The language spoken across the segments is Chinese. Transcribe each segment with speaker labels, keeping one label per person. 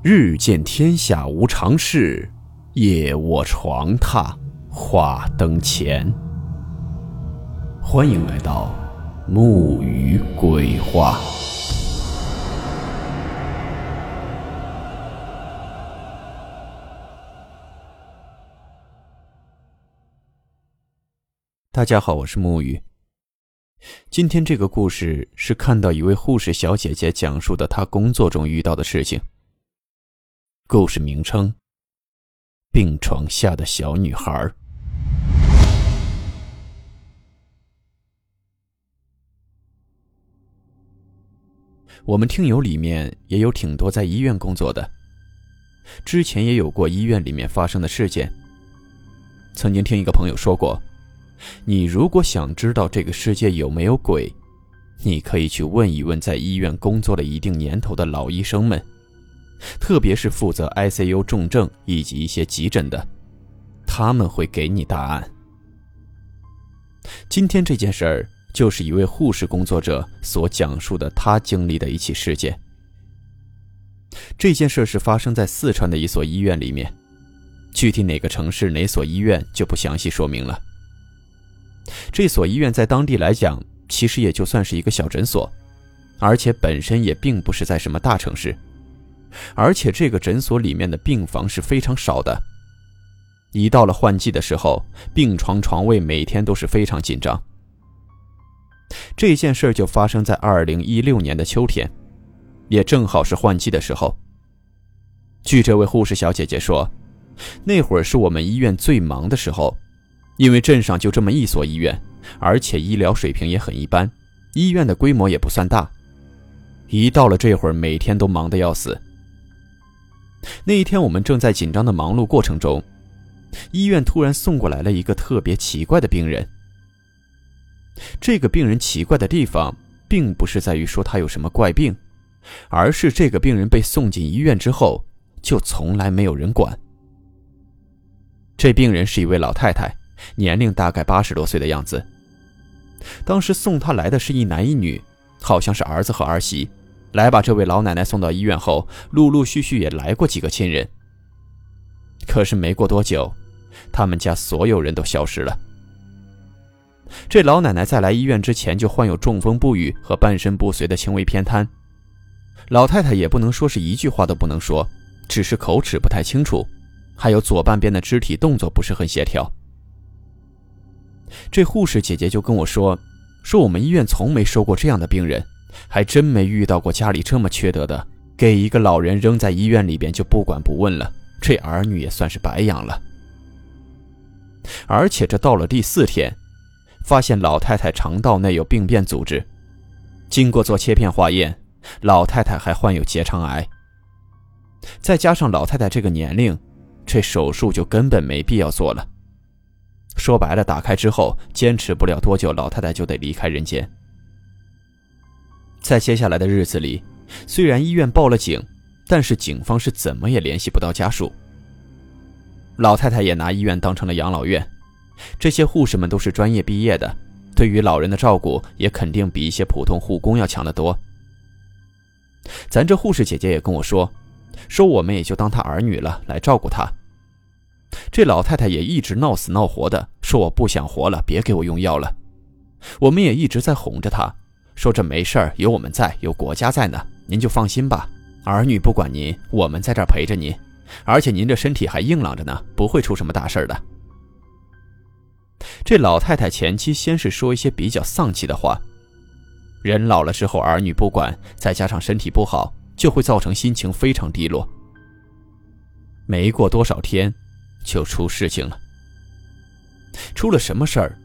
Speaker 1: 日见天下无常事，夜卧床榻话灯前。欢迎来到木鱼鬼话。大家好，我是木鱼。今天这个故事是看到一位护士小姐姐讲述的她工作中遇到的事情。故事名称：病床下的小女孩。我们听友里面也有挺多在医院工作的，之前也有过医院里面发生的事件。曾经听一个朋友说过，你如果想知道这个世界有没有鬼，你可以去问一问在医院工作了一定年头的老医生们。特别是负责 ICU 重症以及一些急诊的，他们会给你答案。今天这件事儿就是一位护士工作者所讲述的他经历的一起事件。这件事是发生在四川的一所医院里面，具体哪个城市哪所医院就不详细说明了。这所医院在当地来讲，其实也就算是一个小诊所，而且本身也并不是在什么大城市。而且这个诊所里面的病房是非常少的，一到了换季的时候，病床床位每天都是非常紧张。这件事就发生在二零一六年的秋天，也正好是换季的时候。据这位护士小姐姐说，那会儿是我们医院最忙的时候，因为镇上就这么一所医院，而且医疗水平也很一般，医院的规模也不算大。一到了这会儿，每天都忙得要死。那一天，我们正在紧张的忙碌过程中，医院突然送过来了一个特别奇怪的病人。这个病人奇怪的地方，并不是在于说他有什么怪病，而是这个病人被送进医院之后，就从来没有人管。这病人是一位老太太，年龄大概八十多岁的样子。当时送她来的是一男一女，好像是儿子和儿媳。来把这位老奶奶送到医院后，陆陆续续也来过几个亲人。可是没过多久，他们家所有人都消失了。这老奶奶在来医院之前就患有中风不语和半身不遂的轻微偏瘫，老太太也不能说是一句话都不能说，只是口齿不太清楚，还有左半边的肢体动作不是很协调。这护士姐姐就跟我说，说我们医院从没收过这样的病人。还真没遇到过家里这么缺德的，给一个老人扔在医院里边就不管不问了，这儿女也算是白养了。而且这到了第四天，发现老太太肠道内有病变组织，经过做切片化验，老太太还患有结肠癌。再加上老太太这个年龄，这手术就根本没必要做了。说白了，打开之后坚持不了多久，老太太就得离开人间。在接下来的日子里，虽然医院报了警，但是警方是怎么也联系不到家属。老太太也拿医院当成了养老院，这些护士们都是专业毕业的，对于老人的照顾也肯定比一些普通护工要强得多。咱这护士姐姐也跟我说，说我们也就当她儿女了，来照顾她。这老太太也一直闹死闹活的说我不想活了，别给我用药了。我们也一直在哄着她。说这没事儿，有我们在，有国家在呢，您就放心吧。儿女不管您，我们在这儿陪着您，而且您这身体还硬朗着呢，不会出什么大事儿的。这老太太前期先是说一些比较丧气的话，人老了之后，儿女不管，再加上身体不好，就会造成心情非常低落。没过多少天，就出事情了。出了什么事儿？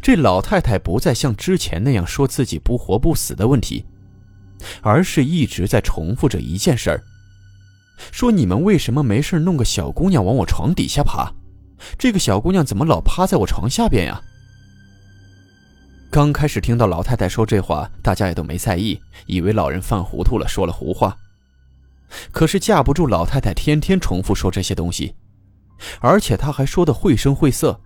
Speaker 1: 这老太太不再像之前那样说自己不活不死的问题，而是一直在重复着一件事儿：说你们为什么没事弄个小姑娘往我床底下爬？这个小姑娘怎么老趴在我床下边呀？刚开始听到老太太说这话，大家也都没在意，以为老人犯糊涂了，说了胡话。可是架不住老太太天天重复说这些东西，而且她还说的绘声绘色。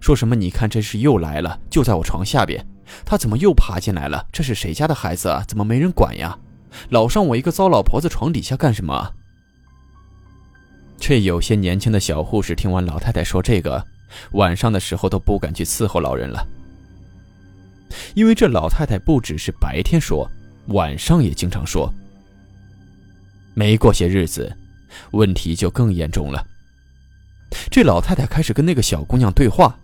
Speaker 1: 说什么？你看，这是又来了，就在我床下边。他怎么又爬进来了？这是谁家的孩子啊？怎么没人管呀？老上我一个糟老婆子床底下干什么？这有些年轻的小护士听完老太太说这个，晚上的时候都不敢去伺候老人了，因为这老太太不只是白天说，晚上也经常说。没过些日子，问题就更严重了。这老太太开始跟那个小姑娘对话，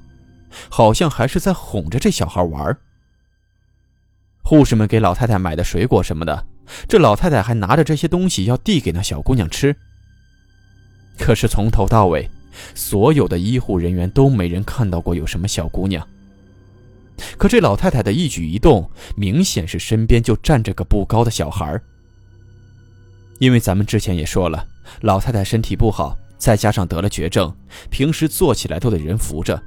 Speaker 1: 好像还是在哄着这小孩玩。护士们给老太太买的水果什么的，这老太太还拿着这些东西要递给那小姑娘吃。可是从头到尾，所有的医护人员都没人看到过有什么小姑娘。可这老太太的一举一动，明显是身边就站着个不高的小孩。因为咱们之前也说了，老太太身体不好，再加上得了绝症，平时坐起来都得人扶着，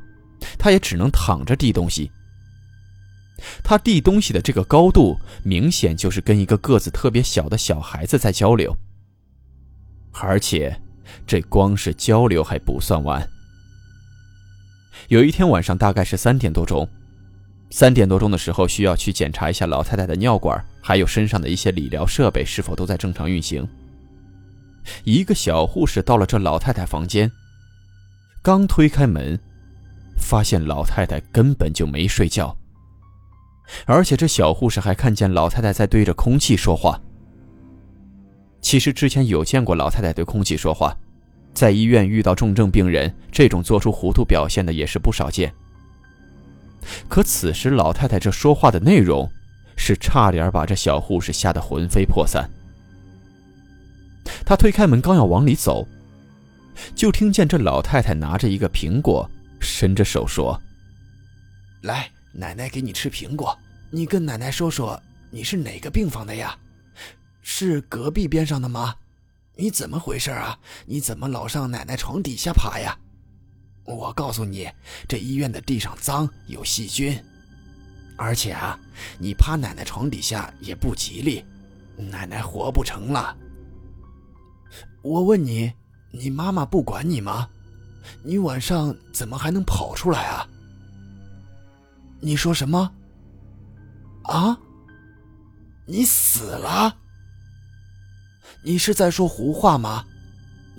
Speaker 1: 她也只能躺着递东西。她递东西的这个高度，明显就是跟一个个子特别小的小孩子在交流，而且。这光是交流还不算完。有一天晚上，大概是三点多钟，三点多钟的时候，需要去检查一下老太太的尿管，还有身上的一些理疗设备是否都在正常运行。一个小护士到了这老太太房间，刚推开门，发现老太太根本就没睡觉，而且这小护士还看见老太太在对着空气说话。其实之前有见过老太太对空气说话，在医院遇到重症病人，这种做出糊涂表现的也是不少见。可此时老太太这说话的内容，是差点把这小护士吓得魂飞魄散。他推开门刚要往里走，就听见这老太太拿着一个苹果，伸着手说：“
Speaker 2: 来，奶奶给你吃苹果，你跟奶奶说说你是哪个病房的呀？”是隔壁边上的吗？你怎么回事啊？你怎么老上奶奶床底下爬呀？我告诉你，这医院的地上脏，有细菌，而且啊，你趴奶奶床底下也不吉利，奶奶活不成了。我问你，你妈妈不管你吗？你晚上怎么还能跑出来啊？你说什么？啊？你死了？你是在说胡话吗？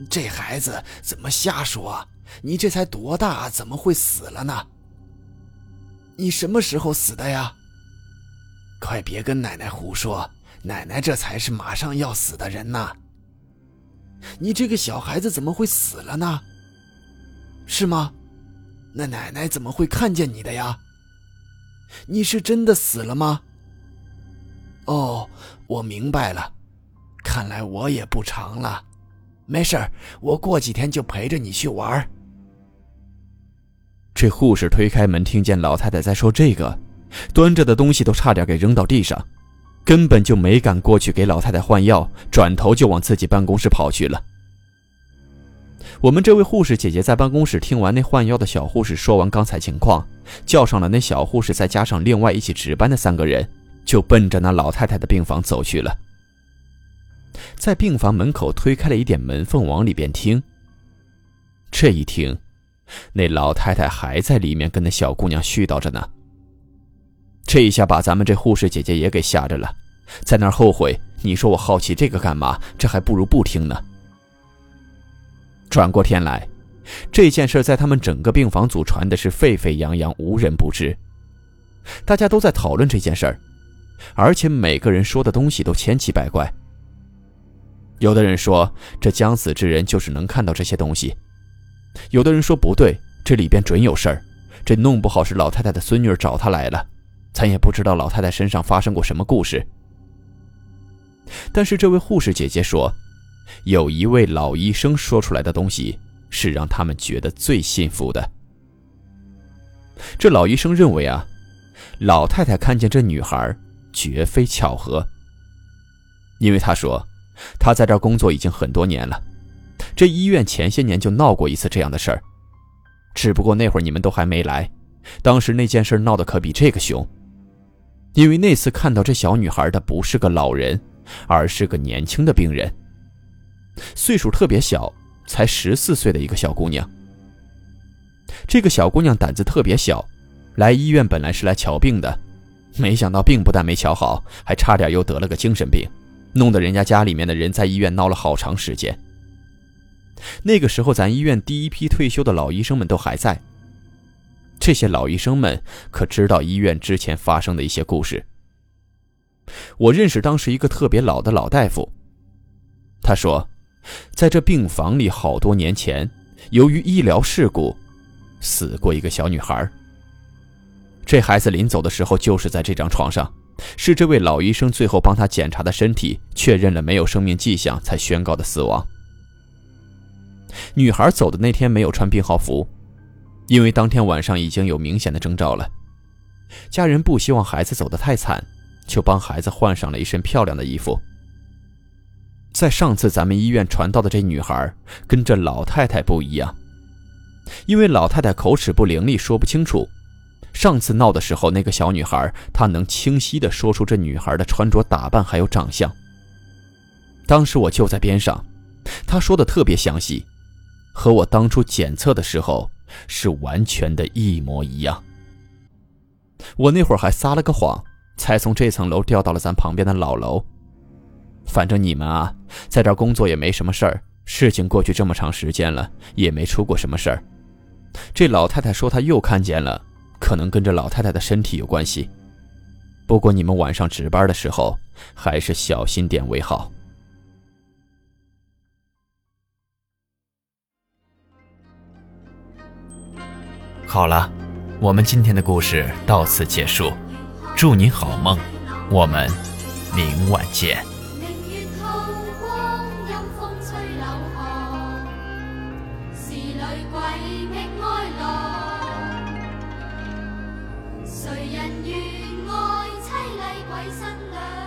Speaker 2: 这孩子怎么瞎说？你这才多大，怎么会死了呢？你什么时候死的呀？快别跟奶奶胡说，奶奶这才是马上要死的人呢。你这个小孩子怎么会死了呢？是吗？那奶奶怎么会看见你的呀？你是真的死了吗？哦，我明白了。看来我也不长了，没事我过几天就陪着你去玩。
Speaker 1: 这护士推开门，听见老太太在说这个，端着的东西都差点给扔到地上，根本就没敢过去给老太太换药，转头就往自己办公室跑去了。我们这位护士姐姐在办公室听完那换药的小护士说完刚才情况，叫上了那小护士，再加上另外一起值班的三个人，就奔着那老太太的病房走去了。在病房门口推开了一点门缝，往里边听。这一听，那老太太还在里面跟那小姑娘絮叨着呢。这一下把咱们这护士姐姐也给吓着了，在那儿后悔。你说我好奇这个干嘛？这还不如不听呢。转过天来，这件事在他们整个病房组传的是沸沸扬扬，无人不知。大家都在讨论这件事儿，而且每个人说的东西都千奇百怪。有的人说，这将死之人就是能看到这些东西；有的人说不对，这里边准有事儿，这弄不好是老太太的孙女找他来了，咱也不知道老太太身上发生过什么故事。但是这位护士姐姐说，有一位老医生说出来的东西是让他们觉得最信服的。这老医生认为啊，老太太看见这女孩绝非巧合，因为他说。他在这儿工作已经很多年了，这医院前些年就闹过一次这样的事儿，只不过那会儿你们都还没来。当时那件事闹得可比这个凶，因为那次看到这小女孩的不是个老人，而是个年轻的病人，岁数特别小，才十四岁的一个小姑娘。这个小姑娘胆子特别小，来医院本来是来瞧病的，没想到病不但没瞧好，还差点又得了个精神病。弄得人家家里面的人在医院闹了好长时间。那个时候，咱医院第一批退休的老医生们都还在。这些老医生们可知道医院之前发生的一些故事。我认识当时一个特别老的老大夫，他说，在这病房里好多年前，由于医疗事故，死过一个小女孩。这孩子临走的时候就是在这张床上，是这位老医生最后帮他检查的身体，确认了没有生命迹象，才宣告的死亡。女孩走的那天没有穿病号服。因为当天晚上已经有明显的征兆了，家人不希望孩子走得太惨，就帮孩子换上了一身漂亮的衣服。在上次咱们医院传到的这女孩，跟这老太太不一样，因为老太太口齿不伶俐，说不清楚。上次闹的时候，那个小女孩她能清晰地说出这女孩的穿着打扮还有长相。当时我就在边上，她说的特别详细，和我当初检测的时候。是完全的一模一样。我那会儿还撒了个谎，才从这层楼掉到了咱旁边的老楼。反正你们啊，在这工作也没什么事儿，事情过去这么长时间了，也没出过什么事儿。这老太太说她又看见了，可能跟这老太太的身体有关系。不过你们晚上值班的时候，还是小心点为好。好了我们今天的故事到此结束。祝你好梦我们明晚见。
Speaker 3: 明月透光阴风吹柳巷鬼谁人愿爱凄厉鬼新娘？